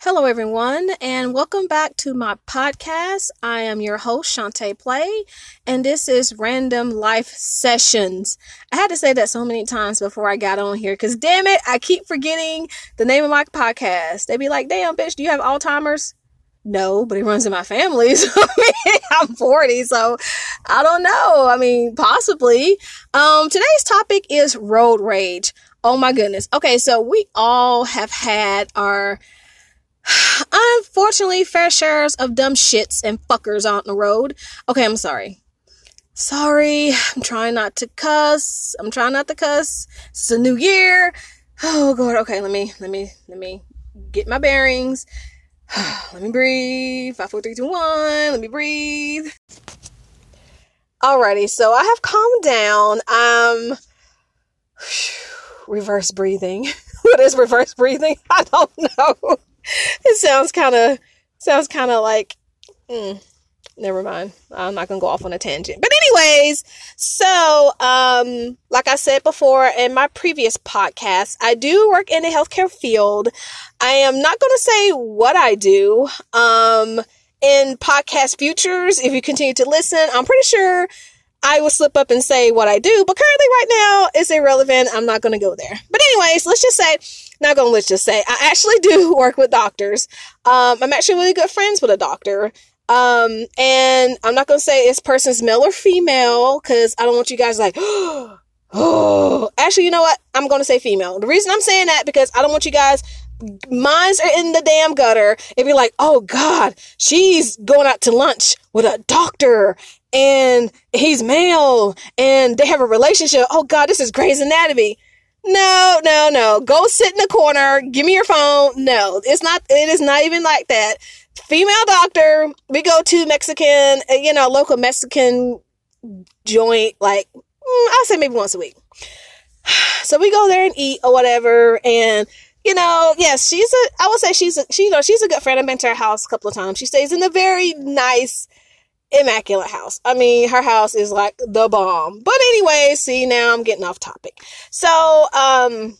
Hello, everyone, and welcome back to my podcast. I am your host, Shawnte Play, and this is Random Life Sessions. I had to say that so many times before I got on here because, damn it, I keep forgetting the name of my podcast. They'd be like, damn, bitch, do you have Alzheimer's? No, but it runs in my family. So I'm 40, so I don't know. I mean, possibly. Um, today's topic is road rage. Oh my goodness. Okay, so we all have had our unfortunately fair shares of dumb shits and fuckers on the road. Okay, I'm sorry. Sorry. I'm trying not to cuss. I'm trying not to cuss. It's a new year. Oh god. Okay, let me let me let me get my bearings. let me breathe. Five, four, three, two, one. Let me breathe. Alrighty, so I have calmed down. Um reverse breathing. what is reverse breathing? I don't know. it sounds kind of sounds kind of like mm, never mind i'm not gonna go off on a tangent but anyways so um like i said before in my previous podcast i do work in the healthcare field i am not gonna say what i do um in podcast futures if you continue to listen i'm pretty sure I will slip up and say what I do, but currently right now it's irrelevant. I'm not going to go there. But anyways, let's just say not gonna let's just say I actually do work with doctors. Um, I'm actually really good friends with a doctor. Um, and I'm not gonna say this person's male or female because I don't want you guys like, oh, actually, you know what? I'm gonna say female. The reason I'm saying that because I don't want you guys minds are in the damn gutter and be like, oh God, she's going out to lunch with a doctor and he's male and they have a relationship. Oh God, this is Grey's Anatomy. No, no, no. Go sit in the corner. Give me your phone. No, it's not, it is not even like that. Female doctor, we go to Mexican, uh, you know, local Mexican joint, like, mm, I'll say maybe once a week. So we go there and eat or whatever. And, you know, yes, she's a, I would say she's a, she, you know, she's a good friend. I've been to her house a couple of times. She stays in a very nice, immaculate house. I mean, her house is like the bomb. But anyway, see, now I'm getting off topic. So, um,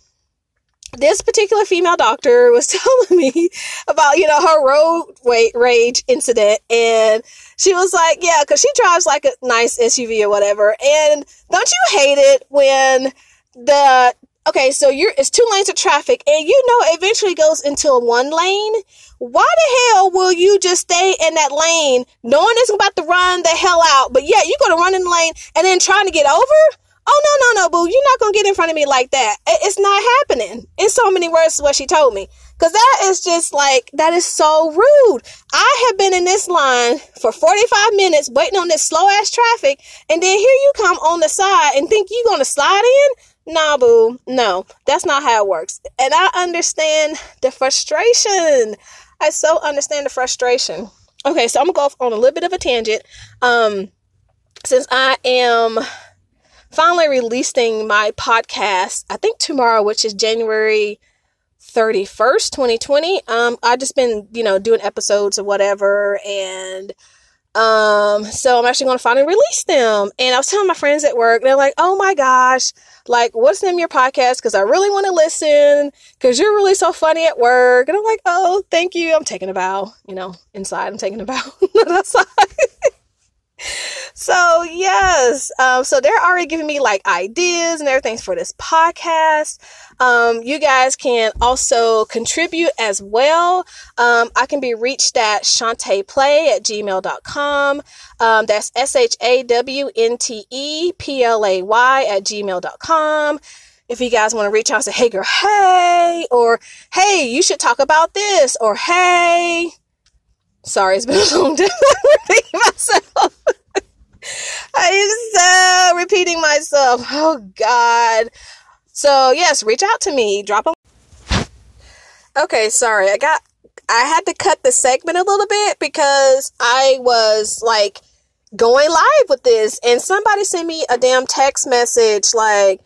this particular female doctor was telling me about, you know, her road rage incident. And she was like, yeah, cause she drives like a nice SUV or whatever. And don't you hate it when the okay, so you're it's two lanes of traffic and you know it eventually goes into a one lane. Why the hell will you just stay in that lane knowing it's about to run the hell out, but yeah, you're gonna run in the lane and then trying to get over? Oh no, no, no, boo, you're not gonna get in front of me like that. It's not happening. In so many words what she told me. Cause that is just like that is so rude. I have been in this line for 45 minutes waiting on this slow ass traffic, and then here you come on the side and think you're gonna slide in? Nah, boo. No, that's not how it works. And I understand the frustration. I so understand the frustration. Okay, so I'm gonna go off on a little bit of a tangent. Um, since I am finally releasing my podcast, I think tomorrow, which is January 31st, 2020. Um, I've just been, you know, doing episodes or whatever and um, so I'm actually to finally release them. And I was telling my friends at work, they're like, oh my gosh, like, what's of your podcast? Because I really want to listen because you're really so funny at work. And I'm like, oh, thank you. I'm taking a bow, you know, inside. I'm taking a bow. outside. So yes um, so they're already giving me like ideas and everything for this podcast. Um, you guys can also contribute as well. Um, i can be reached at play at gmail.com um, that's s-h-a-w-n-t-e-p-l-a-y at gmail.com if you guys want to reach out and say hey girl hey or hey you should talk about this or hey Sorry, it's been a long time repeating myself. I am so repeating myself. Oh God. So yes, reach out to me. Drop a. Okay, sorry. I got. I had to cut the segment a little bit because I was like going live with this, and somebody sent me a damn text message like.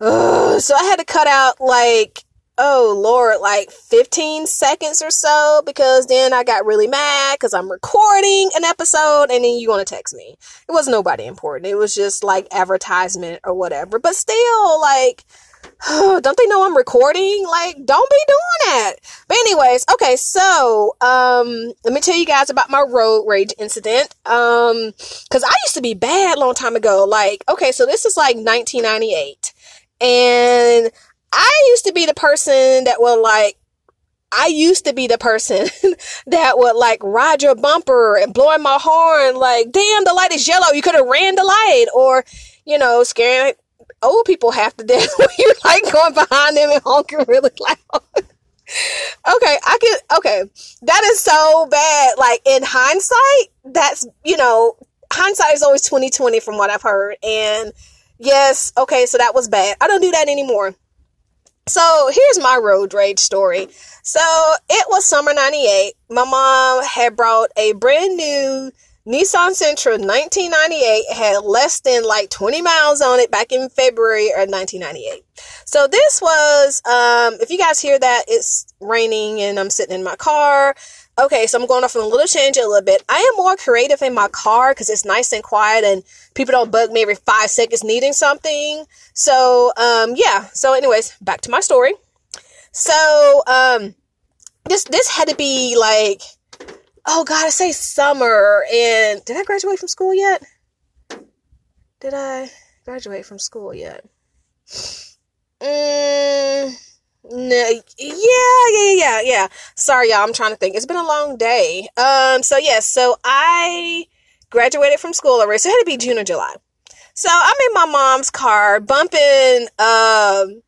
Ugh. So I had to cut out like oh lord like 15 seconds or so because then i got really mad because i'm recording an episode and then you want to text me it was nobody important it was just like advertisement or whatever but still like don't they know I'm recording? Like, don't be doing that. But anyways, okay, so um let me tell you guys about my road rage incident. Um cuz I used to be bad long time ago. Like, okay, so this is like 1998. And I used to be the person that would like I used to be the person that would like ride your bumper and blowing my horn like, damn, the light is yellow. You could have ran the light or, you know, scaring old people half to death when you're like going behind them and honking really loud. okay, I can, okay. That is so bad. Like in hindsight, that's, you know, hindsight is always 2020 from what I've heard. And yes, okay, so that was bad. I don't do that anymore. So here's my road rage story. So it was summer 98. My mom had brought a brand new Nissan Sentra 1998 it had less than like 20 miles on it back in February of 1998. So this was, um, if you guys hear that, it's raining and I'm sitting in my car. Okay, so I'm going off on a little change a little bit. I am more creative in my car because it's nice and quiet and people don't bug me every five seconds needing something. So, um, yeah. So, anyways, back to my story. So, um, this this had to be like, oh God, I say summer. And did I graduate from school yet? Did I graduate from school yet? Mm, no, yeah, yeah, yeah, yeah. Sorry, y'all. I'm trying to think. It's been a long day. Um, so yes, yeah, so I graduated from school already. So it had to be June or July. So I'm in my mom's car bumping um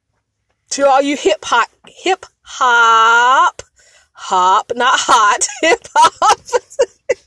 to all you hip hop hip hop hop, not hot, hip hop.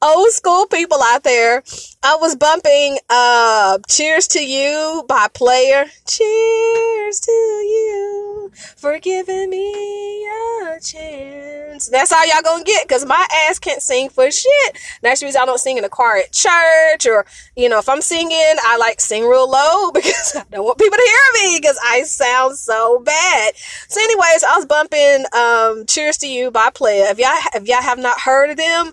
Old school people out there. I was bumping uh Cheers to You by Playa. Cheers to you for giving me a chance. That's all y'all gonna get because my ass can't sing for shit. That's the reason I don't sing in the choir at church or, you know, if I'm singing, I like sing real low because I don't want people to hear me because I sound so bad. So anyways, I was bumping um Cheers to You by Playa. If y'all, if y'all have not heard of them,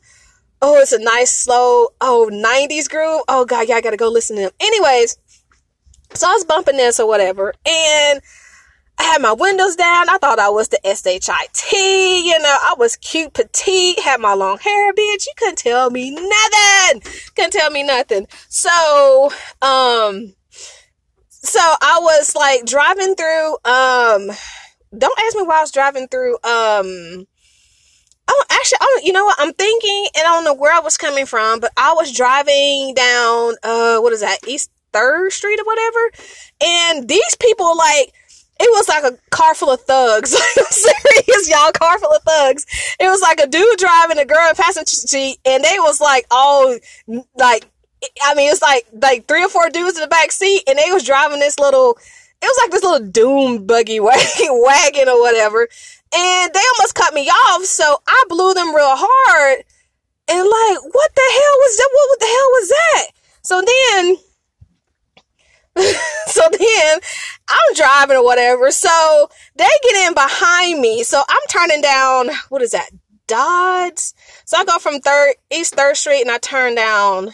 Oh, it's a nice slow, oh, 90s groove. Oh god, yeah, I gotta go listen to them. Anyways, so I was bumping this or whatever, and I had my windows down. I thought I was the SHIT, you know, I was cute, petite, had my long hair, bitch. You couldn't tell me nothing. Couldn't tell me nothing. So, um, so I was like driving through, um, don't ask me why I was driving through, um, Oh, actually, I don't, you know what? I'm thinking, and I don't know where I was coming from, but I was driving down, uh, what is that, East Third Street or whatever, and these people like. It was like a car full of thugs. serious, y'all, car full of thugs. It was like a dude driving, a girl in passenger seat, and they was like all like I mean, it's like like three or four dudes in the back seat, and they was driving this little. It was like this little doom buggy wagon or whatever, and they almost cut me off. So blew them real hard. And like, what the hell was that? What the hell was that? So then, so then I'm driving or whatever. So they get in behind me. So I'm turning down, what is that? Dodds. So I go from third, East Third Street and I turn down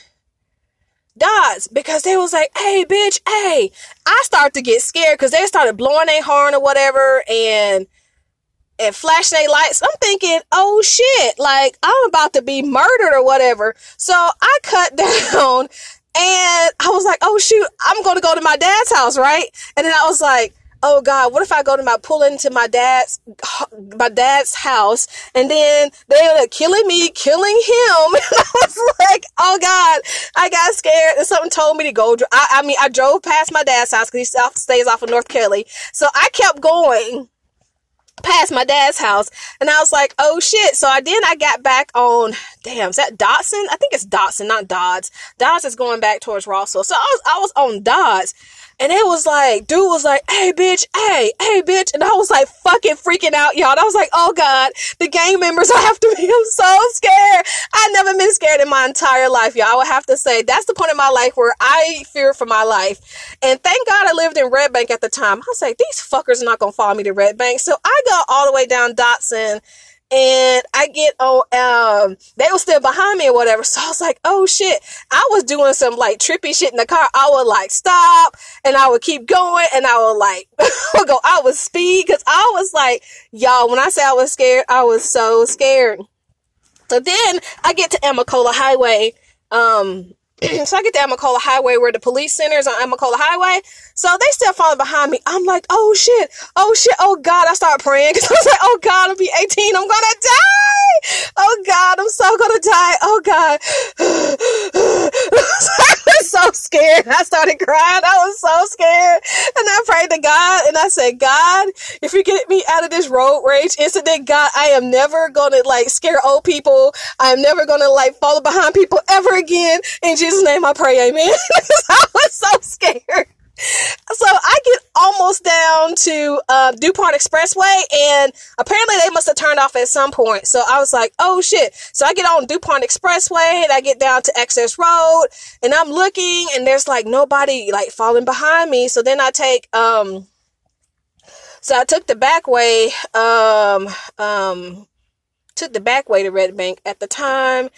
Dodds because they was like, hey, bitch, hey. I start to get scared because they started blowing their horn or whatever. And and flashing their lights. I'm thinking, oh shit, like I'm about to be murdered or whatever. So I cut down and I was like, oh shoot, I'm going to go to my dad's house, right? And then I was like, oh god what if i go to my pull into my dad's my dad's house and then they are killing me killing him and i was like oh god i got scared and something told me to go i, I mean i drove past my dad's house because he stays off of north kelly so i kept going past my dad's house and I was like, oh shit. So I then I got back on damn, is that Dotson? I think it's Dotson, not Dodds. Dodds is going back towards Rossville. So I was I was on Dodds and it was like, dude was like, hey, bitch, hey, hey, bitch. And I was like fucking freaking out, y'all. And I was like, oh God, the gang members are after me. I'm so scared. I've never been scared in my entire life, y'all. I would have to say that's the point in my life where I fear for my life. And thank God I lived in Red Bank at the time. I was like, these fuckers are not going to follow me to Red Bank. So I go all the way down Dotson and I get on, um, they were still behind me or whatever. So I was like, oh shit. I was doing some like trippy shit in the car. I would like stop and I would keep going and I would like, go, I would speed because I was like, y'all, when I say I was scared, I was so scared. So then I get to Amnicola Highway. Um, so I get to Amnicola Highway where the police center is on Amnicola Highway. So they still following behind me. I'm like, oh shit, oh shit, oh God. I start praying because I was like, oh God, I'll be 18. I'm gonna die. Oh God, I'm so gonna die. Oh God. Was so scared. I started crying. I was so scared. And I prayed to God and I said, God, if you get me out of this road rage incident, God, I am never gonna like scare old people. I am never gonna like follow behind people ever again. In Jesus' name I pray, amen. I was so scared. So I get down to uh, DuPont Expressway, and apparently they must have turned off at some point. So I was like, "Oh shit!" So I get on DuPont Expressway, and I get down to Excess Road, and I'm looking, and there's like nobody like falling behind me. So then I take um, so I took the back way um um took the back way to Red Bank at the time.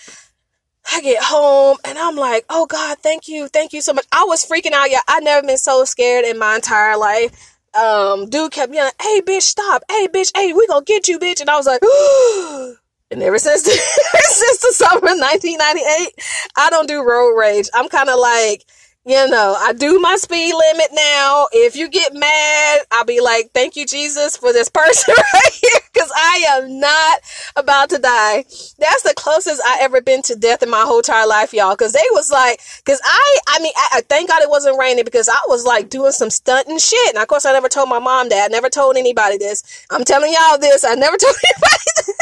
I get home and I'm like, oh God, thank you. Thank you so much. I was freaking out. Yeah, I've never been so scared in my entire life. Um, dude kept yelling, hey bitch, stop. Hey bitch, hey, we gonna get you, bitch. And I was like, and ever since, the, since the summer of 1998, I don't do road rage. I'm kind of like, you know, I do my speed limit now. If you get mad, I'll be like, thank you, Jesus, for this person right here. Cause I am not about to die. That's the closest I ever been to death in my whole entire life, y'all. Cause they was like, cause I, I mean, I, I thank God it wasn't raining because I was like doing some stunting shit. And of course, I never told my mom that. I never told anybody this. I'm telling y'all this. I never told anybody.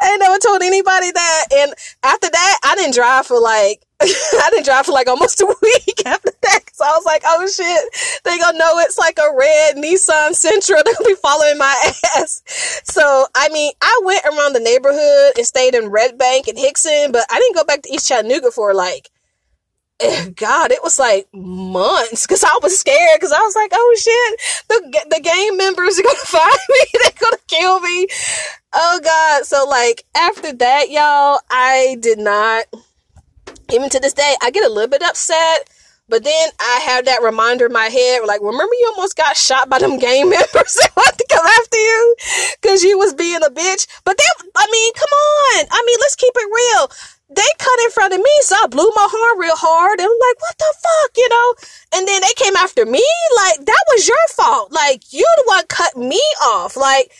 I never told anybody that. And after that, I didn't drive for like, I didn't drive for like almost a week after that. So I was like, oh shit, they gonna know it's like a red Nissan Sentra. They'll be following my ass. So, I mean, I went around the neighborhood and stayed in Red Bank and Hixson, but I didn't go back to East Chattanooga for like, eh, God, it was like months because I was scared because I was like, oh shit, the, the gang members are gonna find me. They're gonna kill me. Oh God. So like after that, y'all, I did not even to this day, I get a little bit upset. But then I have that reminder in my head, like, remember you almost got shot by them gang members that wanted to come after you because you was being a bitch. But then, I mean, come on. I mean, let's keep it real. They cut in front of me, so I blew my horn real hard. And I'm like, what the fuck, you know? And then they came after me. Like, that was your fault. Like, you the one cut me off. Like,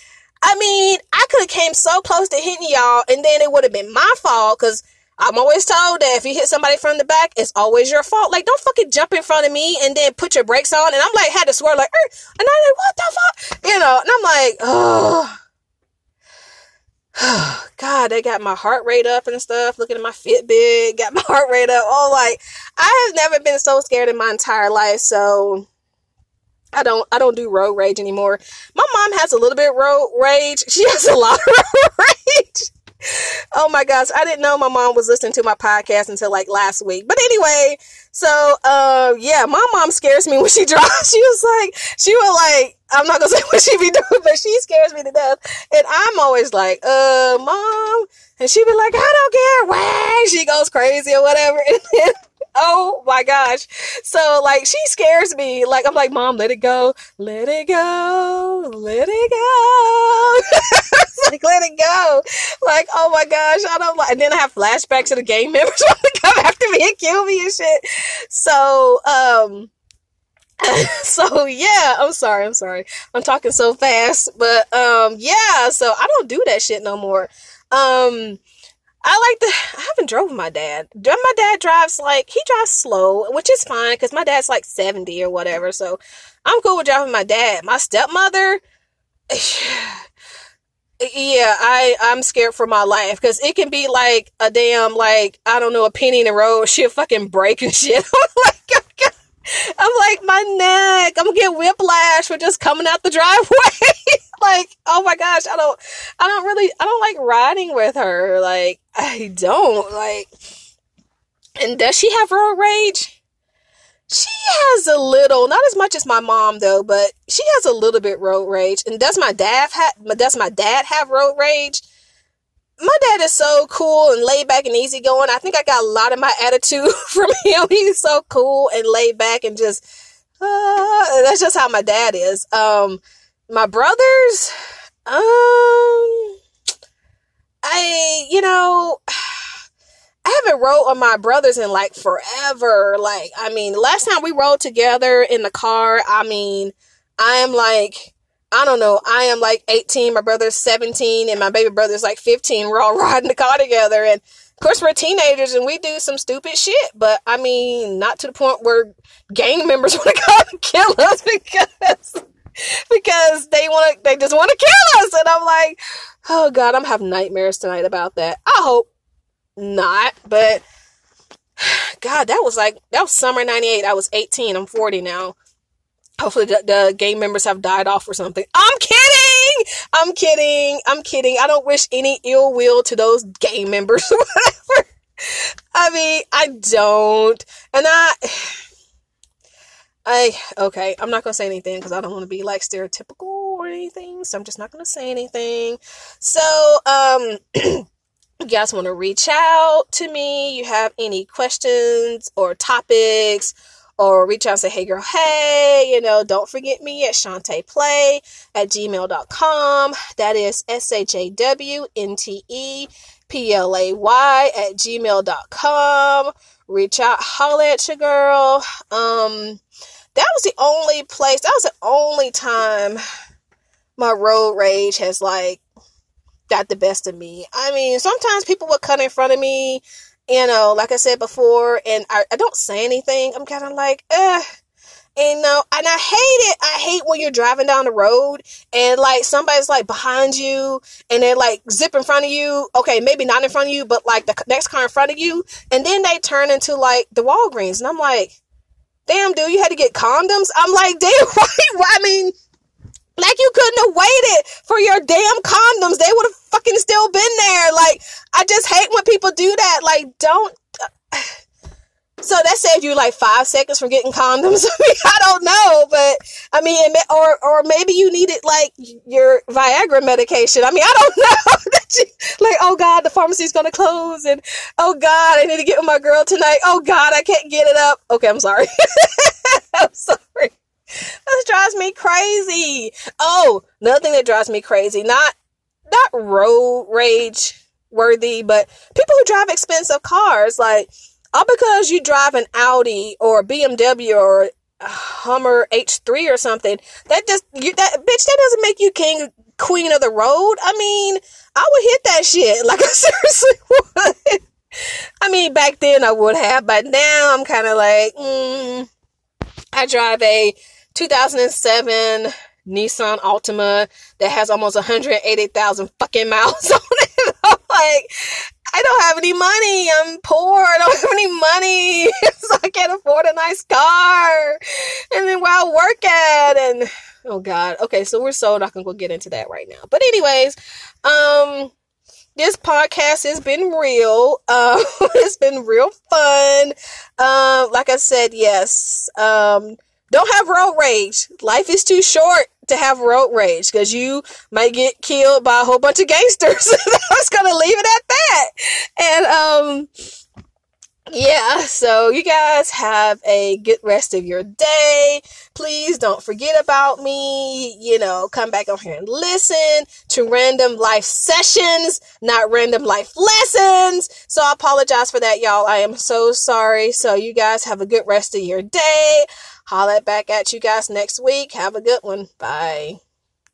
I mean, I could have came so close to hitting y'all, and then it would have been my fault because I'm always told that if you hit somebody from the back, it's always your fault. Like, don't fucking jump in front of me and then put your brakes on. And I'm like, had to swear, like, er, and I'm like, what the fuck? You know, and I'm like, oh. God, they got my heart rate up and stuff. Looking at my Fitbit, got my heart rate up. Oh, like I have never been so scared in my entire life. So I don't, I don't do road rage anymore. My mom has a little bit road rage. She has a lot of road rage oh my gosh, I didn't know my mom was listening to my podcast until like last week. But anyway, so uh yeah, my mom scares me when she drives. She was like, she was like, I'm not gonna say what she be doing, but she scares me to death. And I'm always like, uh, mom, and she be like, I don't care, why she goes crazy or whatever. And then oh my gosh. So like she scares me. Like I'm like, Mom, let it go. Let it go. Let it go. like, let it go. Like, oh my gosh, I don't like and then I have flashbacks of the gang members want to come after me and kill me and shit. So, um so yeah, I'm sorry, I'm sorry. I'm talking so fast. But um yeah, so I don't do that shit no more. Um I like the. I haven't drove with my dad. My dad drives like he drives slow, which is fine because my dad's like seventy or whatever. So I'm cool with driving my dad. My stepmother, yeah, I I'm scared for my life because it can be like a damn like I don't know a penny in the road. She'll fucking break and shit. I'm like, I'm like my neck. I'm gonna get whiplash for just coming out the driveway. Like, oh my gosh, I don't, I don't really, I don't like riding with her. Like, I don't like. And does she have road rage? She has a little, not as much as my mom though, but she has a little bit road rage. And does my dad have? Does my dad have road rage? my dad is so cool and laid back and easygoing. I think I got a lot of my attitude from him. He's so cool and laid back and just uh, that's just how my dad is. Um, my brothers, um, I you know. I haven't rode on my brothers in like forever. Like, I mean, last time we rode together in the car, I mean, I am like I don't know. I am like 18, my brother's 17, and my baby brother's like 15. We're all riding the car together. And of course, we're teenagers and we do some stupid shit. But I mean, not to the point where gang members want to come and kill us because because they want to, they just want to kill us. And I'm like, oh God, I'm having nightmares tonight about that. I hope not, but God, that was like, that was summer 98. I was 18. I'm 40 now. Hopefully the, the gang members have died off or something. I'm kidding! I'm kidding. I'm kidding. I don't wish any ill will to those gang members or whatever. I mean, I don't. And I, I, okay, I'm not gonna say anything because I don't want to be like stereotypical or anything. So I'm just not gonna say anything. So, um, you guys want to reach out to me, you have any questions or topics or reach out and say, hey girl, hey, you know, don't forget me at Shawnte Play at gmail.com. That is S-H-A-W-N-T-E-P-L-A-Y at gmail.com. Reach out, holla at your girl. Um, that was the only place, that was the only time my road rage has like got the best of me. I mean, sometimes people would cut in front of me you know, like I said before, and I, I don't say anything. I'm kind of like, eh. And you know, and I hate it. I hate when you're driving down the road and like somebody's like behind you and they're like zip in front of you. Okay, maybe not in front of you, but like the next car in front of you. And then they turn into like the Walgreens. And I'm like, damn, dude, you had to get condoms? I'm like, damn, why? I mean, like you couldn't have waited for your damn condoms. They would have fucking still been there. Like I just hate when people do that. Like don't. Uh, So that saved you like five seconds from getting condoms. I mean, I don't know, but I mean, or or maybe you needed like your Viagra medication. I mean, I don't know. like, oh God, the pharmacy's gonna close, and oh God, I need to get with my girl tonight. Oh God, I can't get it up. Okay, I'm sorry. I'm sorry. This drives me crazy. Oh, another thing that drives me crazy, not not road rage worthy, but people who drive expensive cars, like all because you drive an Audi or a BMW or a Hummer H3 or something, that just you that bitch that doesn't make you king queen of the road. I mean, I would hit that shit. Like I seriously would. I mean, back then I would have, but now I'm kind of like, mm, I drive a 2007 Nissan Altima that has almost 180,000 fucking miles on it. I'm like, I don't have any money. I'm poor. I don't have any money. so I can't afford a nice car. And then where I work at and oh god. Okay, so we're so not gonna go get into that right now. But anyways, um this podcast has been real. Uh, it's been real fun. Um, like I said, yes. Um, don't have road rage. Life is too short to have road rage because you might get killed by a whole bunch of gangsters. I was gonna leave it at that. And um yeah, so you guys have a good rest of your day. Please don't forget about me. You know, come back on here and listen to random life sessions, not random life lessons. So I apologize for that, y'all. I am so sorry. So you guys have a good rest of your day. Holla back at you guys next week. Have a good one. Bye.